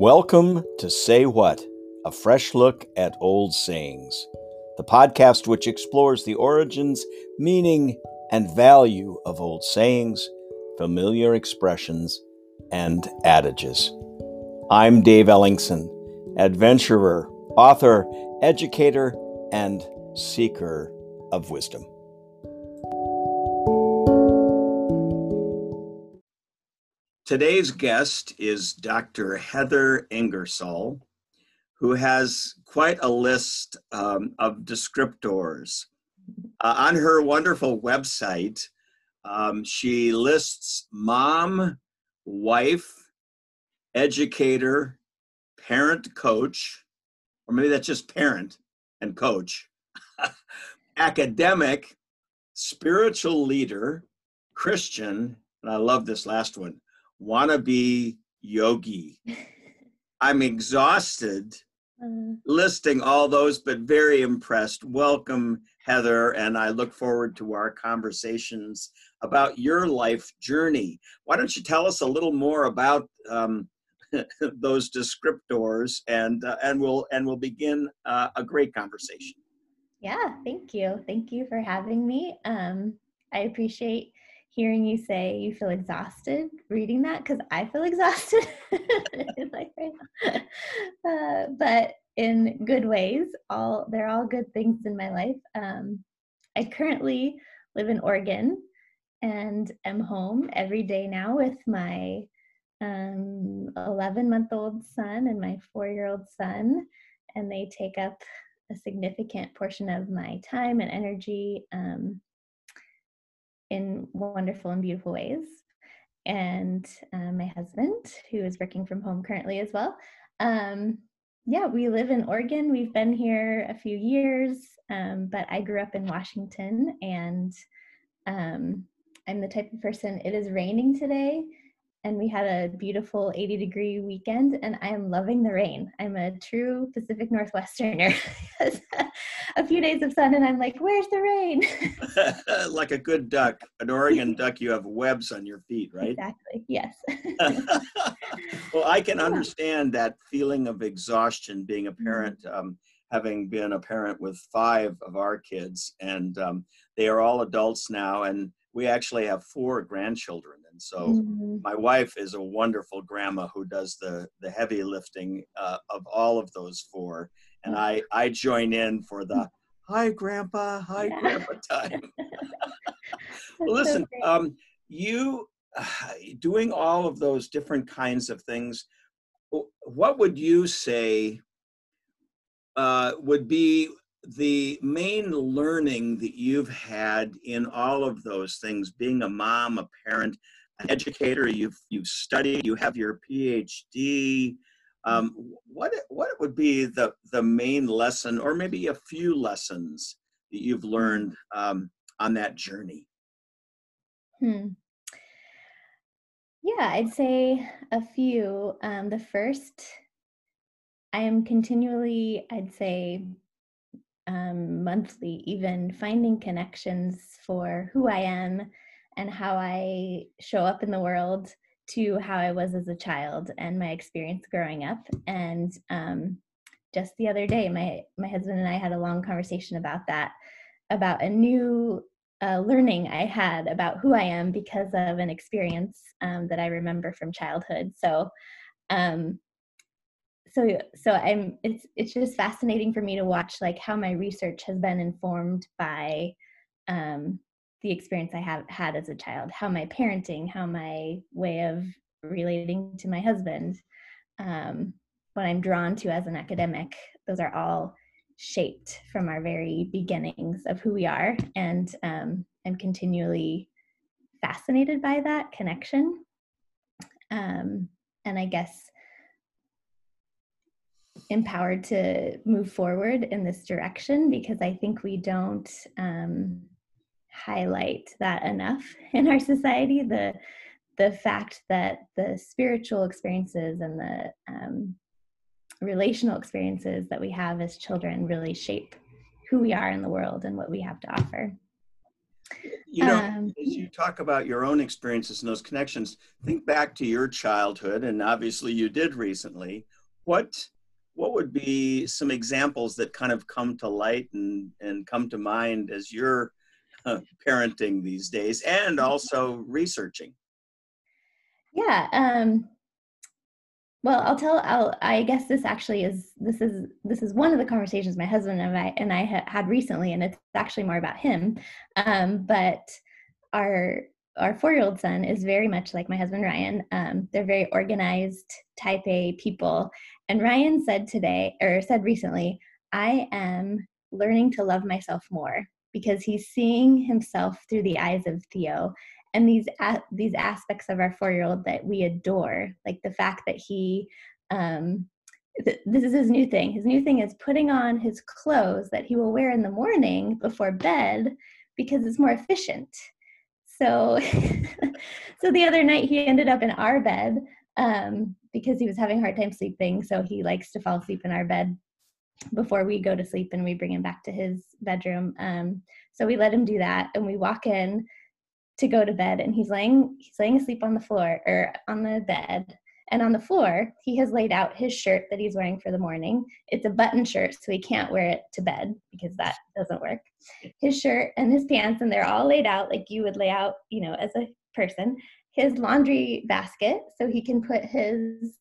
Welcome to Say What, a fresh look at old sayings, the podcast which explores the origins, meaning, and value of old sayings, familiar expressions, and adages. I'm Dave Ellingson, adventurer, author, educator, and seeker of wisdom. Today's guest is Dr. Heather Ingersoll, who has quite a list um, of descriptors. Uh, on her wonderful website, um, she lists mom, wife, educator, parent coach, or maybe that's just parent and coach, academic, spiritual leader, Christian, and I love this last one, wannabe yogi. I'm exhausted uh, listing all those, but very impressed. Welcome, Heather, and I look forward to our conversations about your life journey. Why don't you tell us a little more about um, those descriptors, and uh, and we'll and we'll begin uh, a great conversation. Yeah, thank you, thank you for having me. Um, I appreciate hearing you say you feel exhausted reading that because I feel exhausted. uh, but in good ways. All they're all good things in my life. Um, I currently live in Oregon and am home every day now with my 11 um, month old son and my four year old son, and they take up a significant portion of my time and energy. Um, in wonderful and beautiful ways. And uh, my husband, who is working from home currently as well. Um, yeah, we live in Oregon. We've been here a few years, um, but I grew up in Washington and um, I'm the type of person, it is raining today and we had a beautiful 80 degree weekend and i am loving the rain i'm a true pacific northwesterner a few days of sun and i'm like where's the rain? Like a good duck an oregon duck you have webs on your feet right? Exactly yes. Well i can understand that feeling of exhaustion being a mm-hmm. parent um, having been a parent with five of our kids and um, they are all adults now and we actually have four grandchildren and so mm-hmm. my wife is a wonderful grandma who does the the heavy lifting uh, of all of those four and i i join in for the hi grandpa hi yeah. grandpa time. Well, listen so um you doing all of those different kinds of things what would you say uh, would be the main learning that you've had in all of those things being a mom a parent an educator you've you've studied you have your phd um, what what would be the the main lesson or maybe a few lessons that you've learned um, on that journey? Hmm. yeah i'd say a few. Um, the first i am continually i'd say um, monthly, even finding connections for who I am and how I show up in the world to how I was as a child and my experience growing up. And um, just the other day, my my husband and I had a long conversation about that, about a new uh, learning I had about who I am because of an experience um, that I remember from childhood. So um, so so i'm it's it's just fascinating for me to watch like how my research has been informed by um the experience i have had as a child how my parenting how my way of relating to my husband um what i'm drawn to as an academic those are all shaped from our very beginnings of who we are and um i'm continually fascinated by that connection. Um and i guess empowered to move forward in this direction because I think we don't um, highlight that enough in our society. The the fact that the spiritual experiences and the um, relational experiences that we have as children really shape who we are in the world and what we have to offer. You know, um, as you talk about your own experiences and those connections, think back to your childhood, and obviously you did recently. What what would be some examples that kind of come to light and, and come to mind as you're uh, parenting these days and also researching? Yeah. Um, well, I'll tell. I'll. I guess this actually is. This is. This is one of the conversations my husband and I and I ha- had recently, and it's actually more about him. Um, but our our four year old son is very much like my husband Ryan. Um, they're very organized, type A people. And Ryan said today, or said recently, I am learning to love myself more because he's seeing himself through the eyes of Theo and these a- these aspects of our four year old that we adore, like the fact that he um, th- this is his new thing. His new thing is putting on his clothes that he will wear in the morning before bed because it's more efficient. So, so the other night he ended up in our bed um, because he was having a hard time sleeping. So he likes to fall asleep in our bed before we go to sleep and we bring him back to his bedroom. Um, so we let him do that, and we walk in to go to bed and he's laying he's laying asleep on the floor or on the bed. And on the floor he has laid out his shirt that he's wearing for the morning. It's a button shirt so he can't wear it to bed because that doesn't work. His shirt and his pants and they're all laid out like you would lay out you know as a person. His laundry basket so he can put his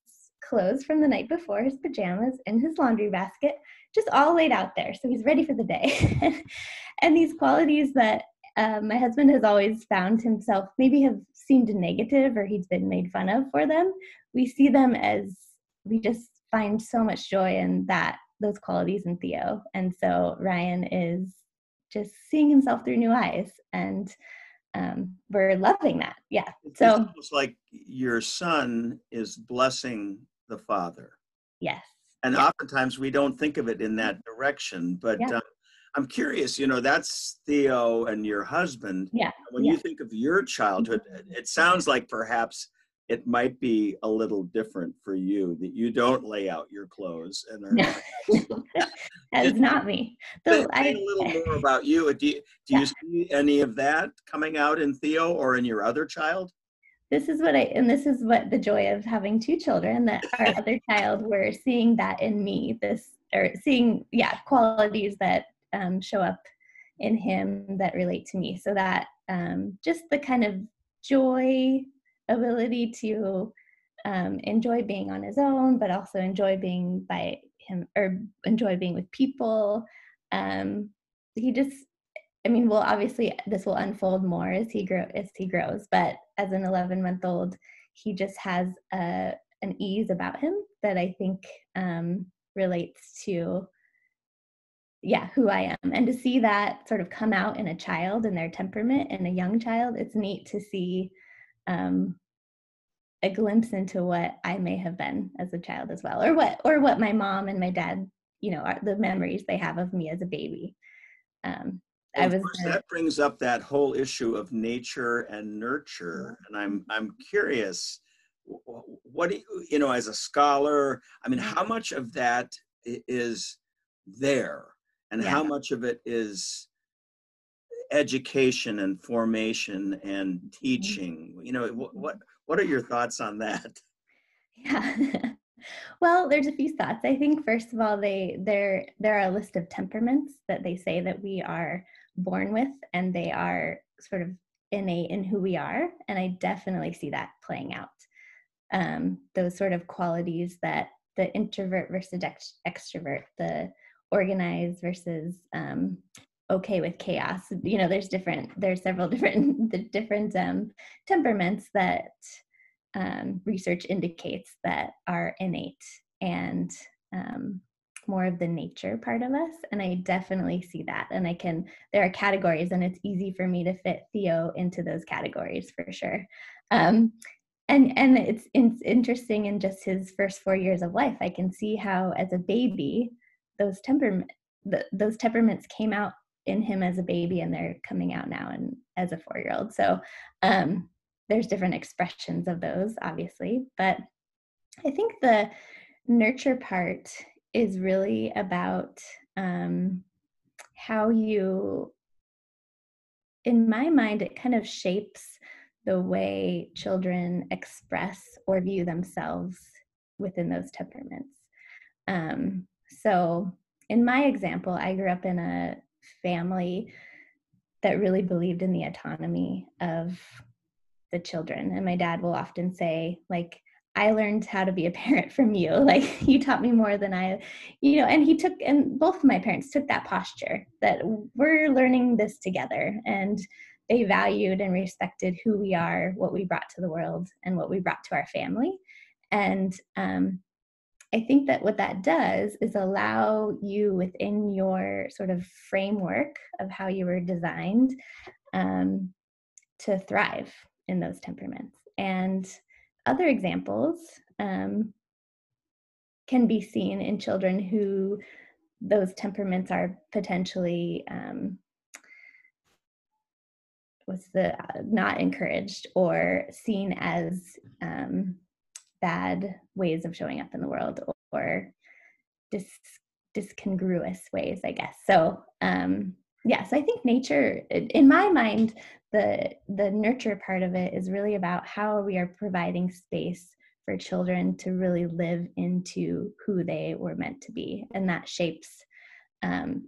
clothes from the night before his pajamas and his laundry basket just all laid out there so he's ready for the day and these qualities that um, my husband has always found himself maybe have seemed negative or he's been made fun of for them. We see them as we just find so much joy in that those qualities in Theo. And so Ryan is just seeing himself through new eyes and um, we're loving that. Yeah. So it's like your son is blessing the father. Yes. And oftentimes we don't think of it in that direction, but yeah. um, I'm curious, you know, that's Theo and your husband. Yeah. When yeah. you think of your childhood, it sounds like perhaps it might be a little different for you that you don't lay out your clothes and are that is not me. So I, a little more about you. Do you, do yeah. you see any of that coming out in Theo or in your other child? This is what I and this is what the joy of having two children that our other child were seeing that in me. This or seeing yeah qualities that um, show up in him that relate to me. So that um, just the kind of joy, ability to um, enjoy being on his own, but also enjoy being by him or enjoy being with people. Um, he just, I mean, well, obviously this will unfold more as he grow as he grows. But as an 11 month old, he just has a an ease about him that I think um, relates to yeah who i am and to see that sort of come out in a child and their temperament in a young child it's neat to see um, a glimpse into what i may have been as a child as well or what or what my mom and my dad you know are the memories they have of me as a baby um, I was course, that brings up that whole issue of nature and nurture and i'm i'm curious what do you you know as a scholar i mean how much of that is there? And yeah. how much of it is education and formation and mm-hmm. teaching? You know what what, mm-hmm. what are your thoughts on that? Yeah. Well there's a few thoughts. I think first of all they there there are a list of temperaments that they say that we are born with and they are sort of innate in who we are and i definitely see that playing out. Um, those sort of qualities that the introvert versus ext- extrovert the organized versus um, okay with chaos you know there's different there's several different the different um, temperaments that um, research indicates that are innate and um, more of the nature part of us and i definitely see that and i can there are categories and it's easy for me to fit theo into those categories for sure. Um, and and it's, it's interesting in just his first four years of life i can see how as a baby those temperament the, those temperaments came out in him as a baby and they're coming out now and as a four year old so um, there's different expressions of those obviously but i think the nurture part is really about um, how you in my mind, it kind of shapes the way children express or view themselves within those temperaments. Um, so, in my example, I grew up in a family that really believed in the autonomy of the children. And my dad will often say, like, I learned how to be a parent from you. Like you taught me more than I, you know, and he took, and both of my parents took that posture that we're learning this together. And they valued and respected who we are, what we brought to the world, and what we brought to our family. And um, I think that what that does is allow you within your sort of framework of how you were designed um, to thrive in those temperaments. And other examples um, can be seen in children who those temperaments are potentially um, was the uh, not encouraged or seen as um, bad ways of showing up in the world or dis, discongruous ways i guess. So um, yes i think nature in my mind the the nurture part of it is really about how we are providing space for children to really live into who they were meant to be and that shapes um,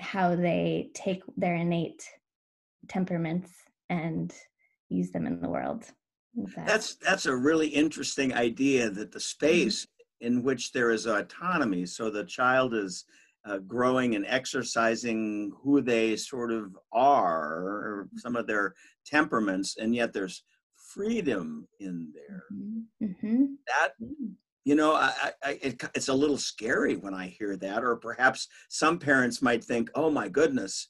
how they take their innate temperaments and use them in the world that... that's that's a really interesting idea that the mm-hmm. space mm-hmm. in which there is autonomy so the child is uh, growing and exercising who they sort of are, or some of their temperaments, and yet there's freedom in there. Mm-hmm. mm-hmm. That you know, I, I, it, it's a little scary when I hear that, or perhaps some parents might think, "Oh my goodness,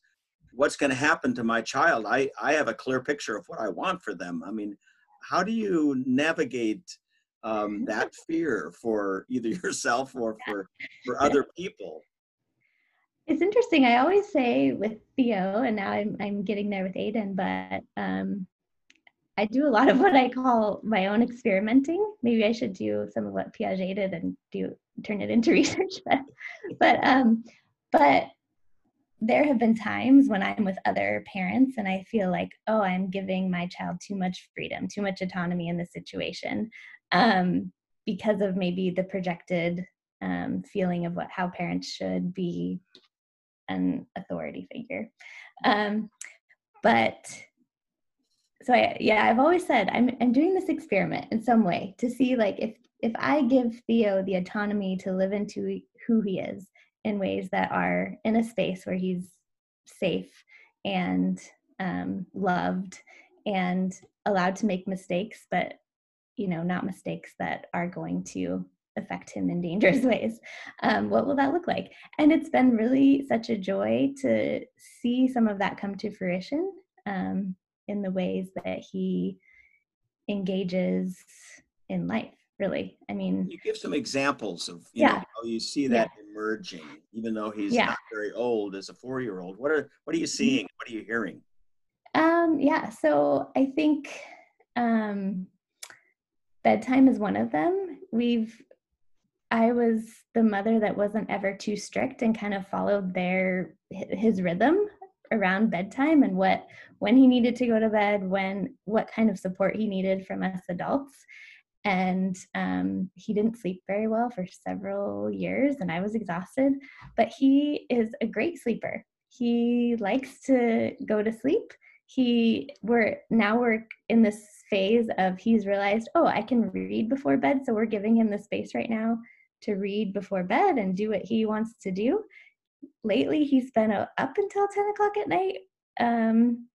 what's going to happen to my child?" I I have a clear picture of what I want for them. I mean, how do you navigate? um, that fear for either yourself or for for other people it's interesting. I always say with Theo, and now I'm I'm getting there with Aiden, but um, I do a lot of what I call my own experimenting. Maybe I should do some of what Piaget did and do turn it into research. But but um, but there have been times when I'm with other parents and I feel like, oh, I'm giving my child too much freedom, too much autonomy in the situation, um, because of maybe the projected um, feeling of what how parents should be an authority figure. Um, but so I, yeah, I've always said I'm, I'm doing this experiment in some way to see like if, if I give Theo the autonomy to live into who he is in ways that are in a space where he's safe and um, loved and allowed to make mistakes, but you know, not mistakes that are going to affect him in dangerous ways. Um, what will that look like? And it's been really such a joy to see some of that come to fruition um, in the ways that he engages in life. Really, I mean, you give some examples of you yeah. know, how you see that yeah. emerging, even though he's yeah. not very old as a four-year-old. What are what are you mm-hmm. seeing? What are you hearing? Um, yeah, so I think um, bedtime is one of them. We've I was the mother that wasn't ever too strict and kind of followed their his rhythm around bedtime and what when he needed to go to bed, when what kind of support he needed from us adults. And um, he didn't sleep very well for several years, and I was exhausted. But he is a great sleeper. He likes to go to sleep. He we're now we're in this phase of he's realized, oh, I can read before bed, so we're giving him the space right now to read before bed and do what he wants to do. Lately, he's been up until 10 o'clock at night. Um,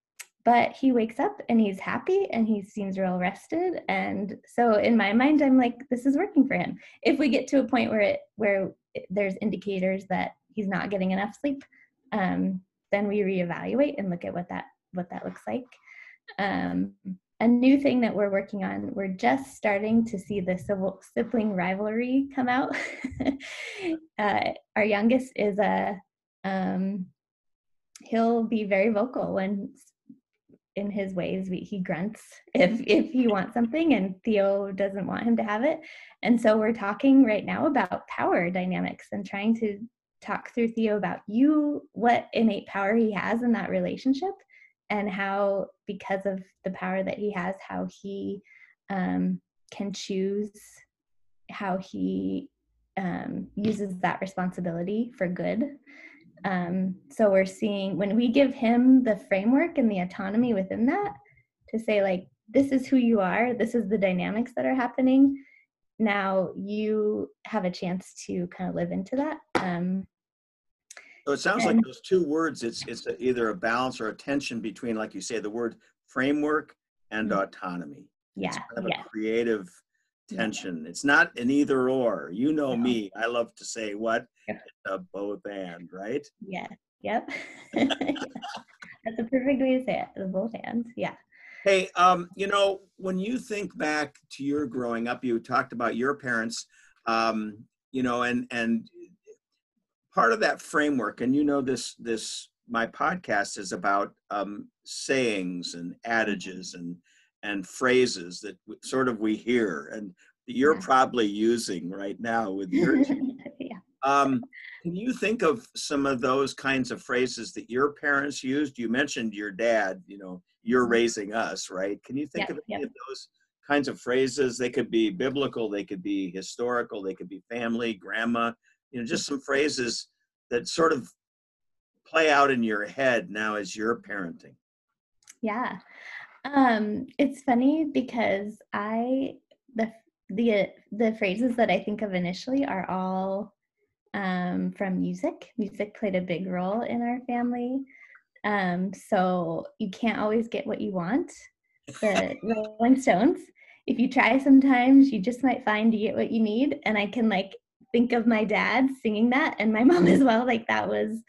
but he wakes up and he's happy and he seems real rested and so in my mind i'm like this is working for him if we get to a point where it where there's indicators that he's not getting enough sleep um, then we reevaluate and look at what that what that looks like um, a new thing that we're working on. We're just starting to see the sibling rivalry come out. uh, our youngest is a um, he'll be very vocal when in his ways he grunts if if he wants something and theo doesn't want him to have it and so we're talking right now about power dynamics and trying to talk through theo about you what innate power he has in that relationship and how because of the power that he has how he um, can choose how he um, uses that responsibility for good. Um, so we're seeing when we give him the framework and the autonomy within that to say like this is who you are. This is the dynamics that are happening. Now you have a chance to kind of live into that. Um, so it sounds and, like those two words it's it's a, either a balance or a tension between like you say the word framework and mm-hmm. autonomy. Yeah it's kind of yeah. a creative tension. It's not an either or. You know me i love to say what? Yeah. a both and right? Yeah yep. That's a perfect way to say it the both and yeah. Hey, um, you know, when you think back to your growing up, you talked about your parents, um, you know, and and part of that framework, and you know, this this my podcast is about um, sayings and adages and and phrases that sort of we hear and that you're probably using right now with your yeah. um, can you think of some of those kinds of phrases that your parents used you mentioned your dad you know you're mm-hmm. raising us, right? Can you think of any of those kinds of phrases? They could be biblical, they could be historical, they could be family, grandma, you know, just some phrases that sort of play out in your head now as you're parenting. Yeah. Um, it's funny because I the the the phrases that I think of initially are all um, from music. Music played a big role in our family. Um, so you can't always get what you want. The Rolling Stones, if you try sometimes, you just might find you get what you need. And I can like think of my dad singing that and my mom as well. Like that was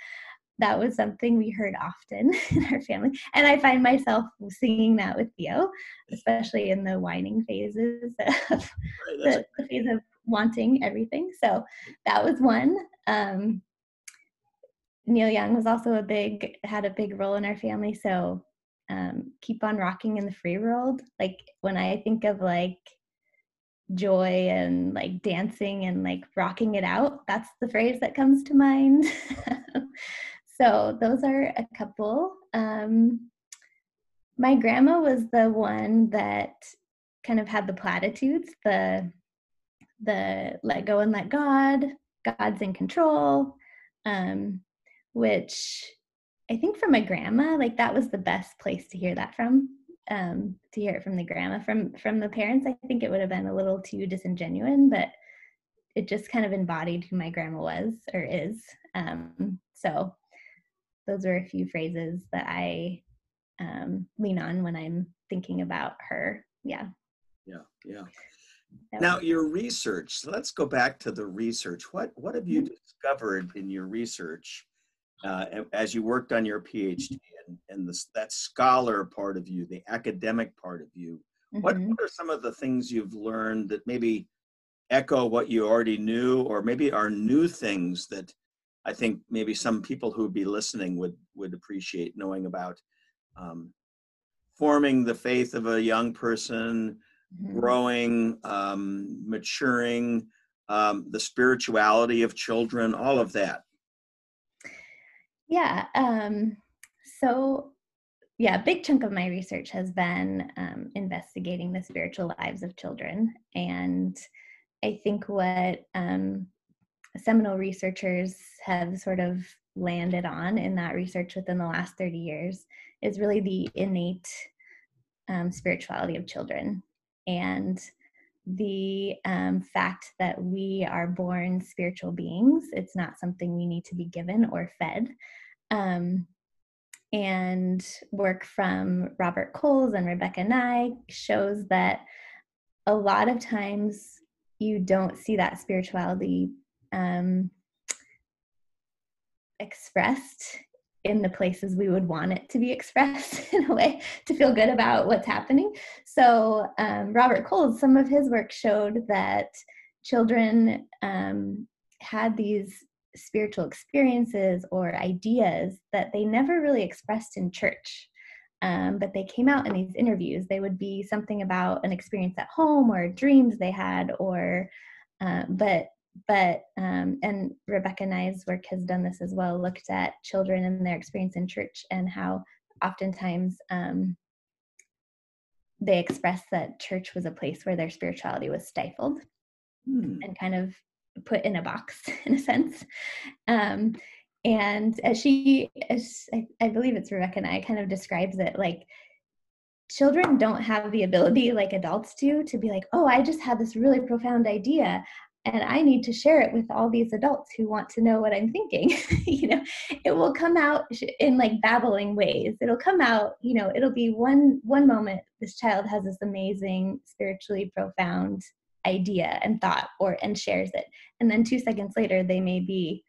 that was something we heard often in our family. And I find myself singing that with Theo, especially in the whining phases of the, the, phase of wanting everything. So that was one. Um, Neil Young was also a big had a big role in our family. So um, keep on rocking in the free world. Like when I think of like joy and like dancing and like rocking it out, that's the phrase that comes to mind. so those are a couple. Um, my grandma was the one that kind of had the platitudes, the the let go and let God, God's in control. Um, which I think from my grandma, like that was the best place to hear that from. Um, to hear it from the grandma, from from the parents, I think it would have been a little too disingenuous, but it just kind of embodied who my grandma was or is. Um, so those are a few phrases that I um, lean on when I'm thinking about her. Yeah. Yeah. Yeah. Now your research. Let's go back to the research. What what have you mm-hmm. discovered in your research uh, as you worked on your PhD and, and this, that scholar part of you, the academic part of you, mm-hmm. what, what are some of the things you've learned that maybe echo what you already knew, or maybe are new things that I think maybe some people who would be listening would would appreciate knowing about um, forming the faith of a young person, mm-hmm. growing, um, maturing, um, the spirituality of children, all of that. Yeah. Um, so, yeah, a big chunk of my research has been um, investigating the spiritual lives of children. And I think what um, seminal researchers have sort of landed on in that research within the last 30 years is really the innate um, spirituality of children. And the um, fact that we are born spiritual beings. It's not something we need to be given or fed. Um, and work from Robert Coles and Rebecca Nye shows that a lot of times you don't see that spirituality um, expressed in the places we would want it to be expressed in a way to feel good about what's happening. So, um, Robert Coles, some of his work showed that children um, had these spiritual experiences or ideas that they never really expressed in church. Um, but they came out in these interviews. They would be something about an experience at home or dreams they had, or uh, but but um, and Rebecca Nye's work has done this as well. Looked at children and their experience in church and how oftentimes um, they expressed that church was a place where their spirituality was stifled hmm. and kind of put in a box in a sense. Um, and as she, as I, I believe it's Rebecca Nye, kind of describes it like children don't have the ability like adults do to be like, oh, I just had this really profound idea and I need to share it with all these adults who want to know what I'm thinking. you know, it will come out in like babbling ways. It'll come out, you know, it'll be one one moment this child has this amazing spiritually profound idea and thought or and shares it. And then 2 seconds later they may be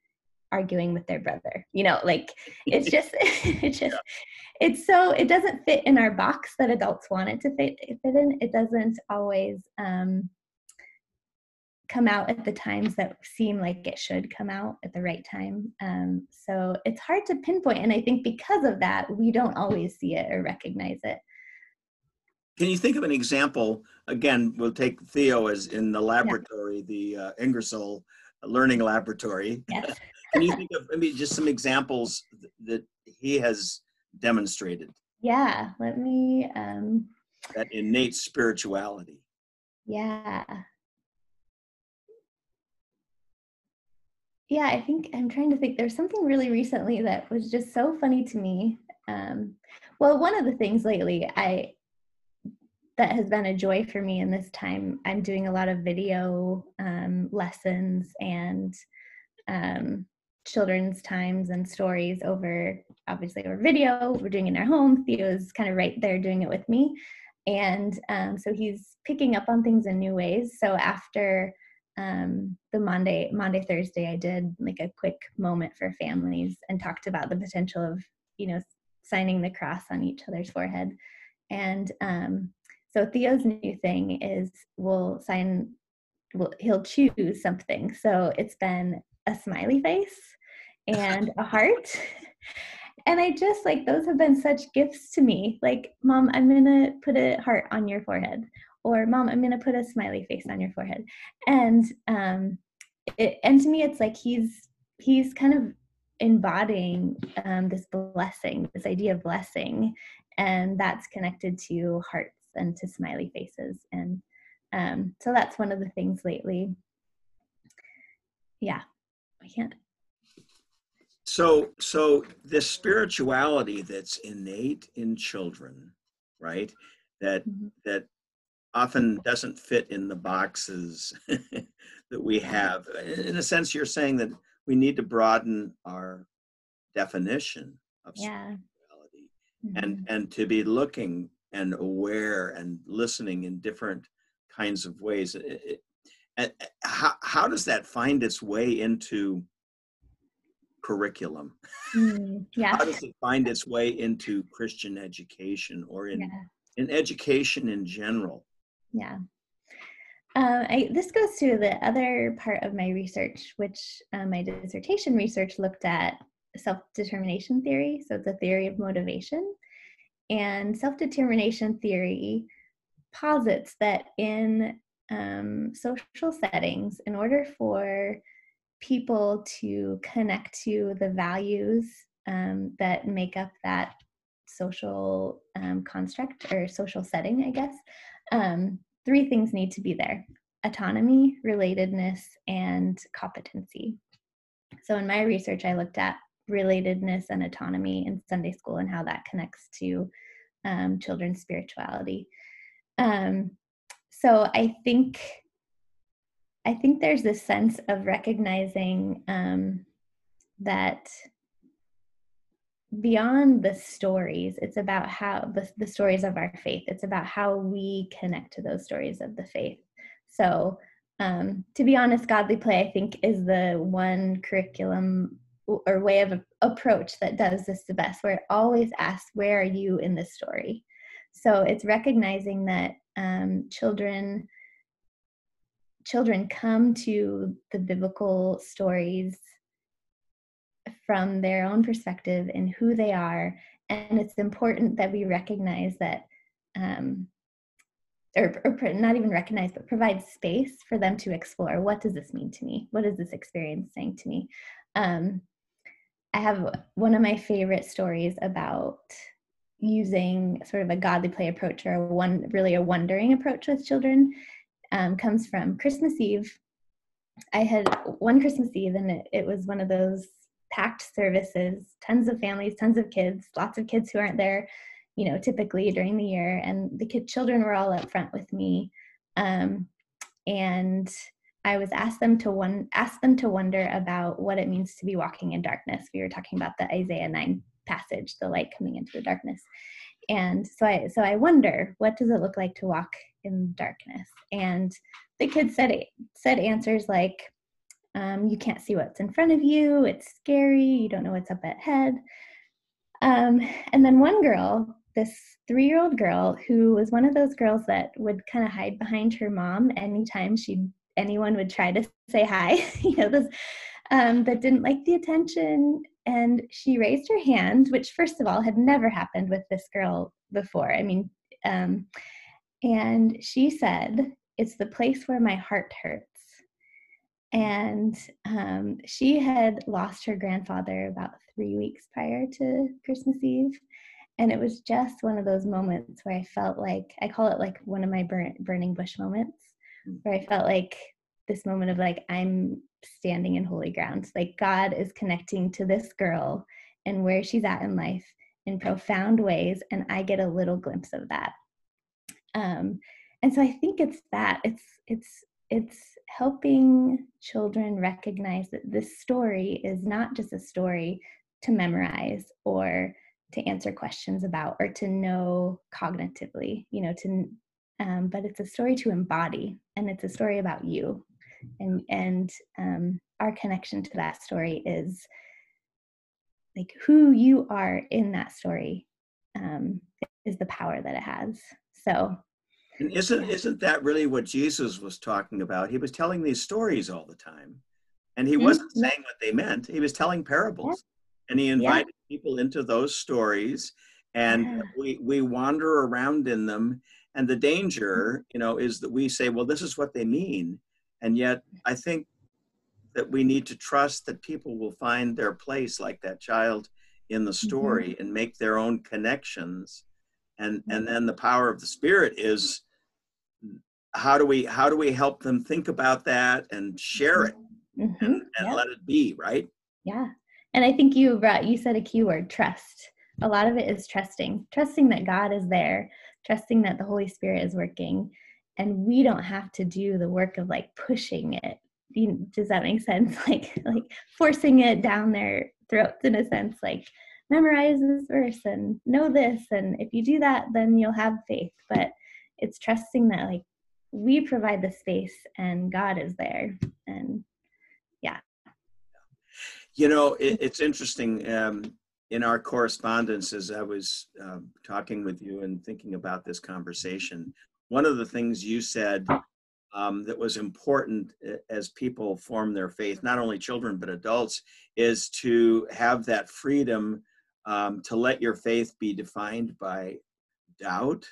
arguing with their brother. You know, like it's just it's just it's so it doesn't fit in our box that adults want it to fit fit in. It doesn't always um come out at the times that seem like it should come out at the right time. Um, so it's hard to pinpoint. And I think because of that, we don't always see it or recognize it. Can you think of an example? Again, we'll take Theo as in the laboratory, yeah. the uh, Ingersoll Learning Laboratory. Yes. Can you think of maybe just some examples that he has demonstrated? Yeah, let me. Um, that innate spirituality. Yeah. Yeah i think i'm trying to think there's something really recently that was just so funny to me um, well one of the things lately i that has been a joy for me in this time i'm doing a lot of video um, lessons and um, children's times and stories over obviously over video we're doing in our home theo's kind of right there doing it with me and um, so he's picking up on things in new ways so after um, the Monday, Monday, Thursday, I did like a quick moment for families and talked about the potential of, you know, signing the cross on each other's forehead. And um, so Theo's new thing is we'll sign, we'll, he'll choose something. So it's been a smiley face and a heart. and I just like those have been such gifts to me. Like, mom, I'm gonna put a heart on your forehead, or mom i'm going to put a smiley face on your forehead. And um it, and to me it's like he's he's kind of embodying um, this blessing this idea of blessing and that's connected to hearts and to smiley faces. And um, so that's one of the things lately. Yeah i can't. So so this spirituality that's innate in children right that mm-hmm. that often doesn't fit in the boxes that we have. In a sense, you're saying that we need to broaden our definition of yeah. spirituality mm-hmm. and and to be looking and aware and listening in different kinds of ways. It, it, how, how does that find its way into curriculum? Mm, yeah. how does it find its way into Christian education or in, yeah. in education in general? Yeah. Uh, I, this goes to the other part of my research, which uh, my dissertation research looked at self determination theory. So it's a theory of motivation. And self determination theory posits that in um, social settings, in order for people to connect to the values um, that make up that social um, construct or social setting, I guess, um, three things need to be there autonomy, relatedness, and competency. So, in my research, I looked at relatedness and autonomy in Sunday school and how that connects to um, children's spirituality. Um, so, I think I think there's this sense of recognizing um, that beyond the stories it's about how the, the stories of our faith. It's about how we connect to those stories of the faith. So um, to be honest godly play i think is the one curriculum or way of approach that does this the best where it always asks where are you in this story? So it's recognizing that um, children children come to the biblical stories from their own perspective and who they are. And it's important that we recognize that, um, or, or not even recognize, but provide space for them to explore what does this mean to me? What is this experience saying to me? Um, I have one of my favorite stories about using sort of a godly play approach or one really a wondering approach with children um, comes from Christmas Eve. I had one Christmas Eve, and it, it was one of those packed services, tons of families, tons of kids, lots of kids who aren't there, you know, typically during the year. And the kid children were all up front with me. Um, and I was asked them to one ask them to wonder about what it means to be walking in darkness. We were talking about the Isaiah 9 passage, the light coming into the darkness. And so I so I wonder, what does it look like to walk in darkness? And the kids said said answers like um, you can't see what's in front of you. It's scary. You don't know what's up ahead. Um, and then one girl, this three year old girl, who was one of those girls that would kind of hide behind her mom anytime she anyone would try to say hi, you know, those um, that didn't like the attention. And she raised her hand, which, first of all, had never happened with this girl before. I mean, um, and she said, It's the place where my heart hurts and um, she had lost her grandfather about three weeks prior to Christmas Eve. And it was just one of those moments where I felt like, I call it like one of my burn, burning bush moments, mm. where I felt like this moment of like, I'm standing in holy ground. Like God is connecting to this girl and where she's at in life in profound ways. And I get a little glimpse of that. Um, and so I think it's that it's, it's, it's helping children recognize that this story is not just a story to memorize or to answer questions about or to know cognitively you know to um, but it's a story to embody and it's a story about you. And and um, our connection to that story is like who you are in that story um, is the power that it has. So and isn't isn't that really what Jesus was talking about? He was telling these stories all the time. And he mm-hmm. wasn't saying what they meant. He was telling parables. Yeah. And he invited yeah. people into those stories and yeah. we we wander around in them and the danger, you know, is that we say, well, this is what they mean. And yet I think that we need to trust that people will find their place like that child in the mm-hmm. story mm-hmm. and make their own connections and and then the power of the spirit is how do we how do we help them think about that and share it mm-hmm. and, and yeah. let it be right? Yeah. And i think you brought you said a key word trust. A lot of it is trusting trusting that god is there trusting that the holy spirit is working. And we don't have to do the work of like pushing it. Does that make sense? Like like forcing it down their throats in a sense like memorize this verse and know this and if you do that then you'll have faith but it's trusting that like we provide the space and God is there. And yeah. You know, it, it's interesting. Um, in our correspondence, as I was um, talking with you and thinking about this conversation, one of the things you said um, that was important uh, as people form their faith, not only children but adults, is to have that freedom um, to let your faith be defined by doubt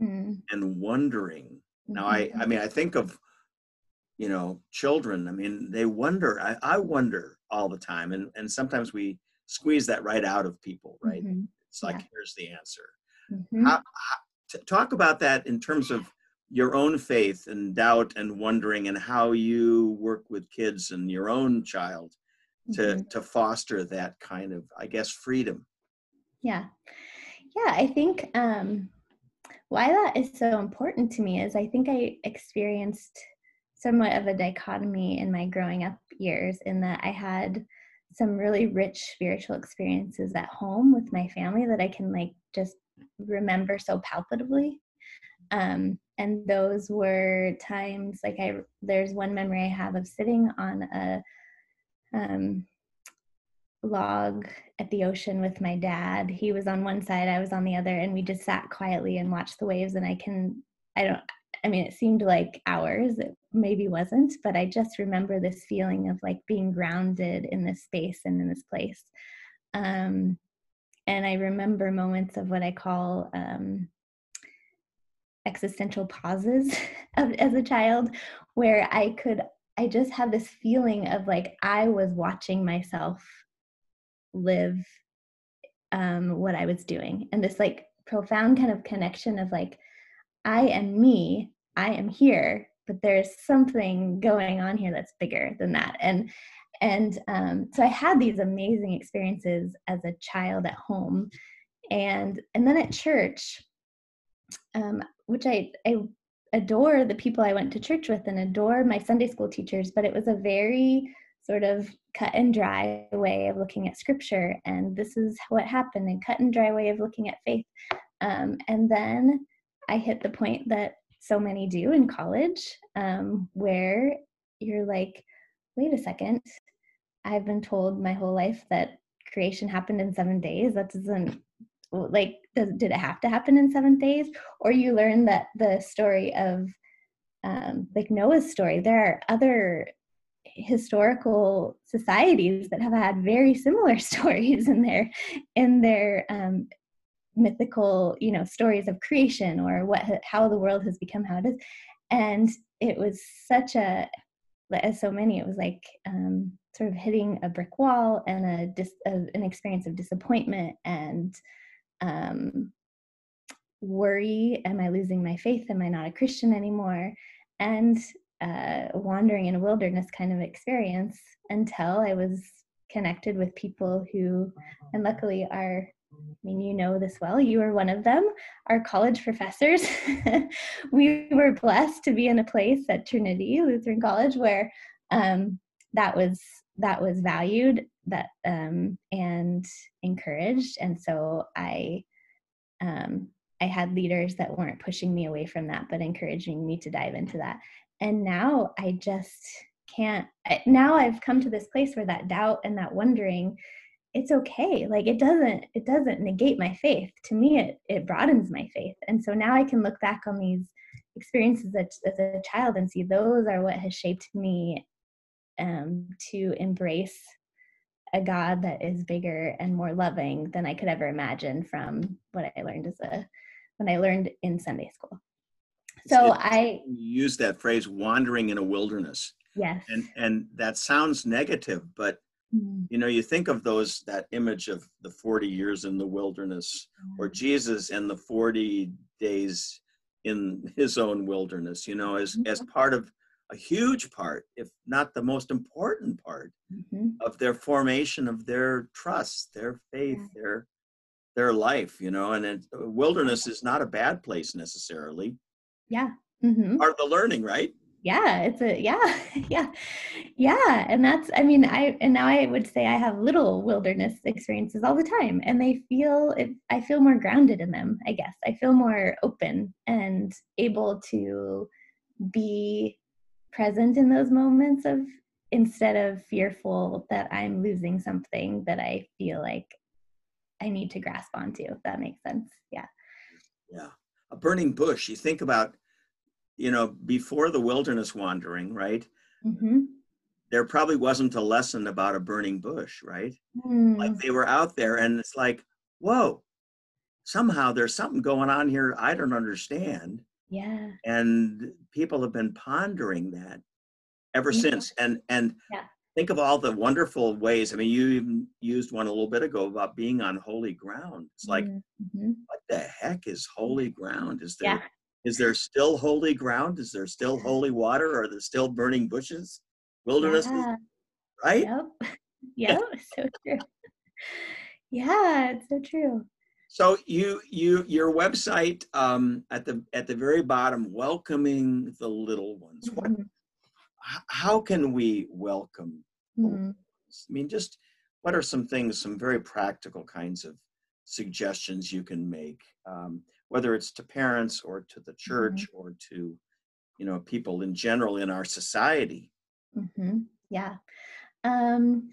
mm. and wondering now, I, I mm-hmm. mean, I think of, you know, children. I mean, they wonder. I, I wonder all the time, and and sometimes we squeeze that right out of people. Right? Mm-hmm. It's like yeah. here's the answer. Mm-hmm. How, how, talk about that in terms of your own faith and doubt and wondering, and how you work with kids and your own child to mm-hmm. to foster that kind of, I guess, freedom. Yeah, yeah. I think um, why that is so important to me is I think I experienced somewhat of a dichotomy in my growing up years in that I had some really rich spiritual experiences at home with my family that I can like just remember so palpably Um, and those were times like I there's one memory I have of sitting on a um, log at the ocean with my dad. He was on one side, I was on the other, and we just sat quietly and watched the waves. And I can, I don't, I mean, it seemed like hours. It maybe wasn't, but I just remember this feeling of like being grounded in this space and in this place. Um, and I remember moments of what I call um, existential pauses as a child, where I could, I just had this feeling of like I was watching myself live um, what I was doing, and this like profound kind of connection of like, I am me, I am here, but there's something going on here that's bigger than that, and and um, so I had these amazing experiences as a child at home, and and then at church, um, which I I adore the people I went to church with and adore my Sunday school teachers, but it was a very sort of cut and dry way of looking at scripture. And this is what happened, and cut and dry way of looking at faith. Um, and then I hit the point that so many do in college, um, where you're like, wait a second, I've been told my whole life that creation happened in seven days. That doesn't like does, did it have to happen in seven days? Or you learn that the story of um, like noah's story there are other historical societies that have had very similar stories in their in their um, mythical you know stories of creation or what how the world has become how it is. And it was such a as so many it was like um, sort of hitting a brick wall and a, dis, a an experience of disappointment and um, worry am i losing my faith am i not a christian anymore and uh, wandering in a wilderness kind of experience until i was connected with people who and luckily are I mean, you know this well. You were one of them, our college professors. we were blessed to be in a place at Trinity Lutheran College where um, that was that was valued that um, and encouraged and so i um, i had leaders that weren't pushing me away from that but encouraging me to dive into that. And now i just can't now i've come to this place where that doubt and that wondering it's okay like it doesn't it doesn't negate my faith. To me it it broadens my faith. And so now i can look back on these experiences as, as a child and see those are what has shaped me um, to embrace a God that is bigger and more loving than I could ever imagine from what I learned as a when I learned in Sunday school. So I use that phrase wandering in a wilderness. Yes. And and that sounds negative, but mm-hmm. you know, you think of those that image of the 40 years in the wilderness mm-hmm. or Jesus and the 40 days in his own wilderness, you know, as mm-hmm. as part of a huge part, if not the most important part, mm-hmm. of their formation of their trust, their faith, yeah. their their life. You know, and it, wilderness is not a bad place necessarily. Yeah, mm-hmm. part of the learning, right? Yeah, it's a yeah, yeah, yeah, and that's I mean I and now I would say I have little wilderness experiences all the time, and they feel it, I feel more grounded in them. I guess I feel more open and able to be present in those moments of instead of fearful that I'm losing something that I feel like I need to grasp onto, if that makes sense. Yeah. Yeah. A burning bush. You think about, you know, before the wilderness wandering, right? Mm-hmm. There probably wasn't a lesson about a burning bush, right? Mm. Like they were out there and it's like, whoa, somehow there's something going on here I don't understand. Yeah. And people have been pondering that ever yeah. since. And and yeah. think of all the wonderful ways. I mean, you even used one a little bit ago about being on holy ground. It's like, mm-hmm. what the heck is holy ground? Is there yeah. is there still holy ground? Is there still holy water? Are there still burning bushes? Wilderness? Right? Yep. Yep. so true. Yeah, it's so true. So you you your website um, at the at the very bottom, welcoming the little ones. Mm-hmm. What, how can we welcome? Mm-hmm. I mean, just what are some things, some very practical kinds of suggestions you can make, um, whether it's to parents or to the church mm-hmm. or to you know people in general in our society. Mm-hmm. Yeah. Um,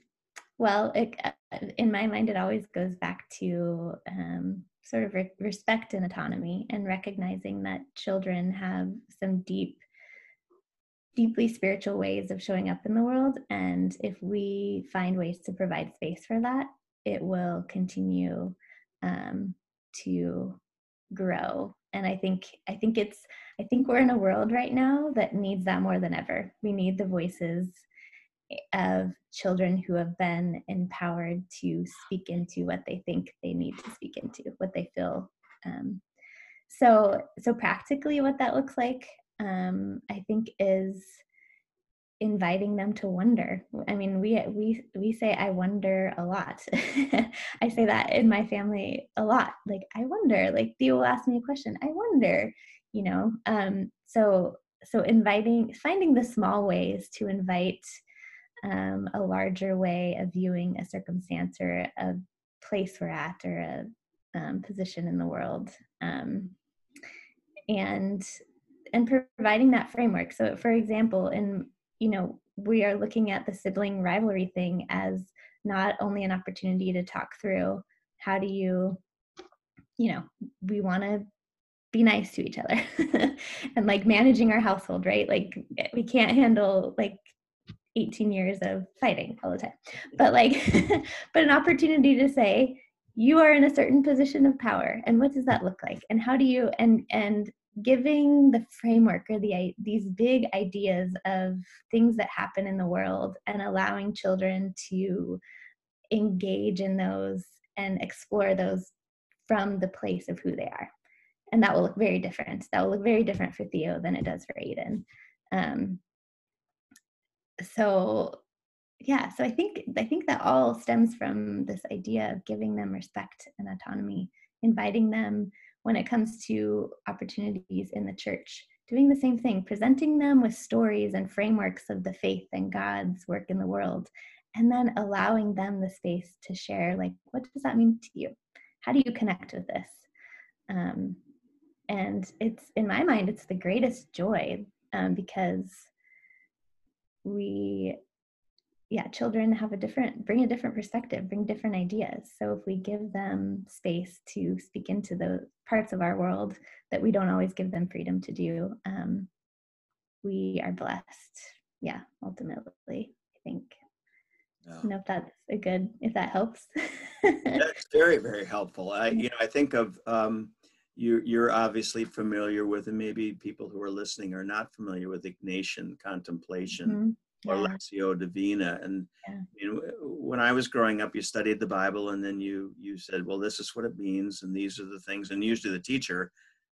well, it, uh, in my mind, it always goes back to um, sort of re- respect and autonomy and recognizing that children have some deep, deeply spiritual ways of showing up in the world. And if we find ways to provide space for that, it will continue um, to grow and i think i think it's i think we're in a world right now that needs that more than ever we need the voices of children who have been empowered to speak into what they think they need to speak into, what they feel. Um, so, so practically, what that looks like, um, I think, is inviting them to wonder. I mean, we we we say I wonder a lot. I say that in my family a lot. Like I wonder. Like Theo will ask me a question. I wonder. You know. Um, so so inviting, finding the small ways to invite um, a larger way of viewing a circumstance or a place we're at or a um, position in the world. Um, and and providing that framework. So, for example, in you know, we are looking at the sibling rivalry thing as not only an opportunity to talk through how do you, you know, we want to be nice to each other and like managing our household, right? Like we can't handle like 18 years of fighting all the time. But like, but an opportunity to say, you are in a certain position of power and what does that look like? And how do you and and giving the framework or the these big ideas of things that happen in the world and allowing children to engage in those and explore those from the place of who they are. And that will look very different. That will look very different for theo than it does for aiden. Um, so yeah so i think i think that all stems from this idea of giving them respect and autonomy inviting them when it comes to opportunities in the church, doing the same thing, presenting them with stories and frameworks of the faith and God's work in the world, and then allowing them the space to share, like, what does that mean to you? How do you connect with this? Um, and it's, in my mind, it's the greatest joy um, because we yeah children have a different bring a different perspective bring different ideas. So if we give them space to speak into the parts of our world that we don't always give them freedom to do um, we are blessed. Yeah ultimately i think. No. I know if that's a good if that helps. That's very very helpful. I you know i think of um, you, you're obviously familiar with and maybe people who are listening are not familiar with ignatian contemplation mm-hmm or yeah. Lectio Divina. And yeah. you know, when I was growing up, you studied the Bible, and then you you said, "Well, this is what it means, and these are the things." And usually, the teacher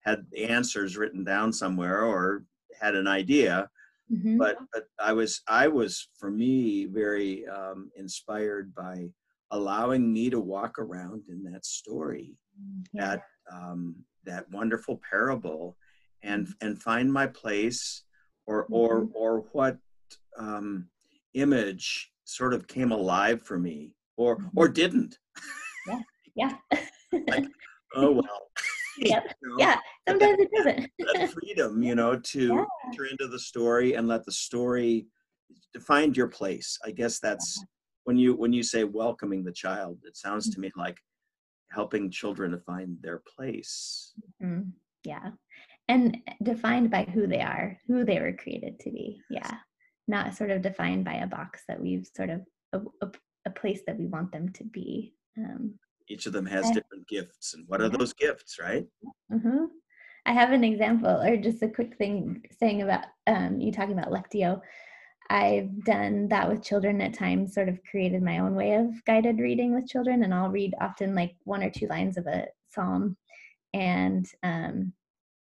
had the answers written down somewhere or had an idea. Mm-hmm. But but I was I was for me very um, inspired by allowing me to walk around in that story, yeah. That um, that wonderful parable, and mm-hmm. and find my place or mm-hmm. or or what um, image sort of came alive for me or mm-hmm. or didn't yeah yeah like oh well yep. you know, yeah sometimes it doesn't that freedom you know to yeah. enter into the story and let the story find your place i guess that's when you when you say welcoming the child it sounds to me like helping children to find their place mm-hmm. yeah and defined by who they are who they were created to be yeah not sort of defined by a box that we've sort of a, a, a place that we want them to be. Um, Each of them has different gifts, and what are those gifts, right? Mm-hmm. I have an example, or just a quick thing saying about um, you talking about Lectio. I've done that with children at times, sort of created my own way of guided reading with children, and I'll read often like one or two lines of a psalm, and um,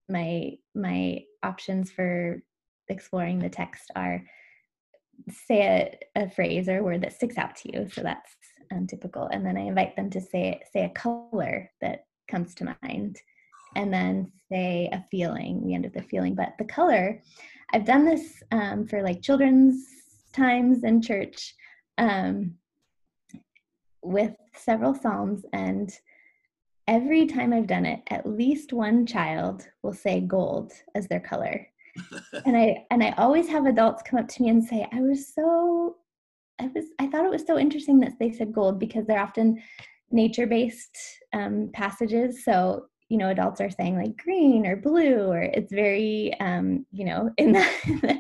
my my options for exploring the text are say a, a phrase or a word that sticks out to you. So that's um, typical. And then I invite them to say say a color that comes to mind, and then say a feeling. We end with a feeling, but the color. I've done this um, for like children's times in church um, with several psalms, and every time I've done it, at least one child will say gold as their color and I and I always have adults come up to me and say, I was so I was I thought it was so interesting that they said gold because they're often nature-based um, passages. So you know, adults are saying like green or blue, or it's very um, you know in that.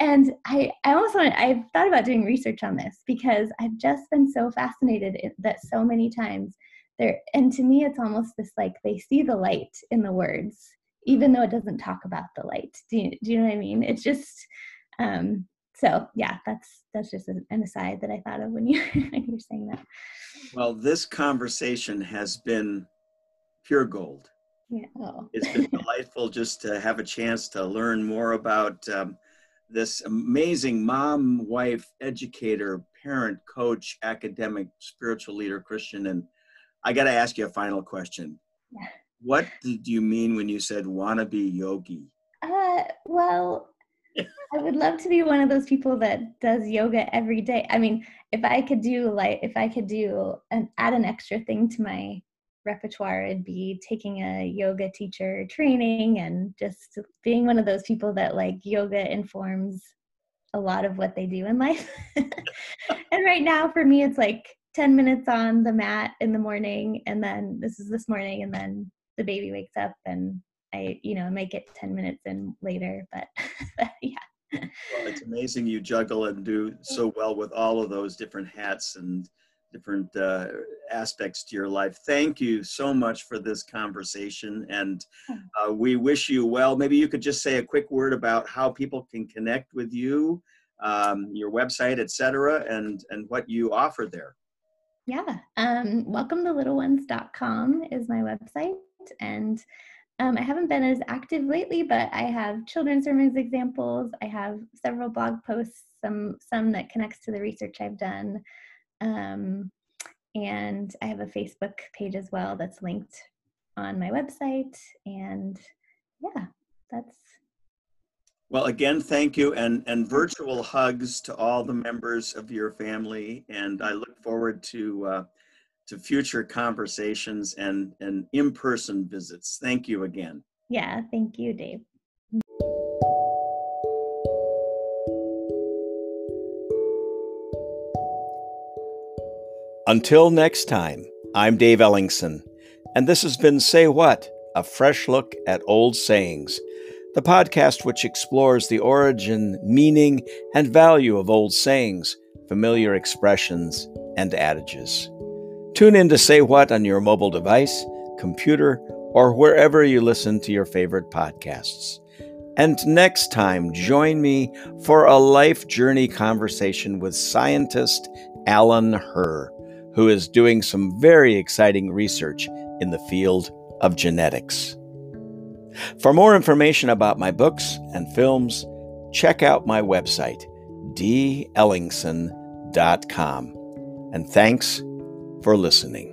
and I I almost I've thought about doing research on this because I've just been so fascinated that so many times there and to me it's almost this like they see the light in the words even though it doesn't talk about the light. Do you, do you know what I mean? It's just um, so yeah, that's that's just an aside that I thought of when you when you were saying that. Well, this conversation has been pure gold. Yeah. Oh. It's been delightful just to have a chance to learn more about um, this amazing mom, wife, educator, parent, coach, academic, spiritual leader, Christian. And I got to ask you a final question. Yeah. What did you mean when you said wannabe yogi? Uh, well, I would love to be one of those people that does yoga every day. I mean, if I could do like, if I could do and add an extra thing to my repertoire, it'd be taking a yoga teacher training and just being one of those people that like yoga informs a lot of what they do in life. and right now, for me, it's like 10 minutes on the mat in the morning, and then this is this morning, and then the baby wakes up and I, you know, make it 10 minutes in later, but yeah. Well, it's amazing you juggle and do so well with all of those different hats and different uh, aspects to your life. Thank you so much for this conversation, and uh, we wish you well. Maybe you could just say a quick word about how people can connect with you, um, your website, etc., and and what you offer there. Yeah, um, welcome to littleones.com is my website, and um, I haven't been as active lately, but I have children's sermons examples. I have several blog posts, some some that connects to the research I've done, um, and I have a Facebook page as well that's linked on my website. And yeah, that's. Well, again, thank you, and and virtual hugs to all the members of your family, and I look forward to. Uh, to future conversations and, and in-person visits. Thank you again. Yeah, thank you, Dave. Until next time, I'm Dave Ellingson, and this has been Say What, a fresh look at old sayings, the podcast which explores the origin, meaning, and value of old sayings, familiar expressions, and adages. Tune in to Say What on your mobile device, computer, or wherever you listen to your favorite podcasts. And next time, join me for a life journey conversation with scientist Alan Herr, who is doing some very exciting research in the field of genetics. For more information about my books and films, check out my website, dellingson.com. And thanks for listening.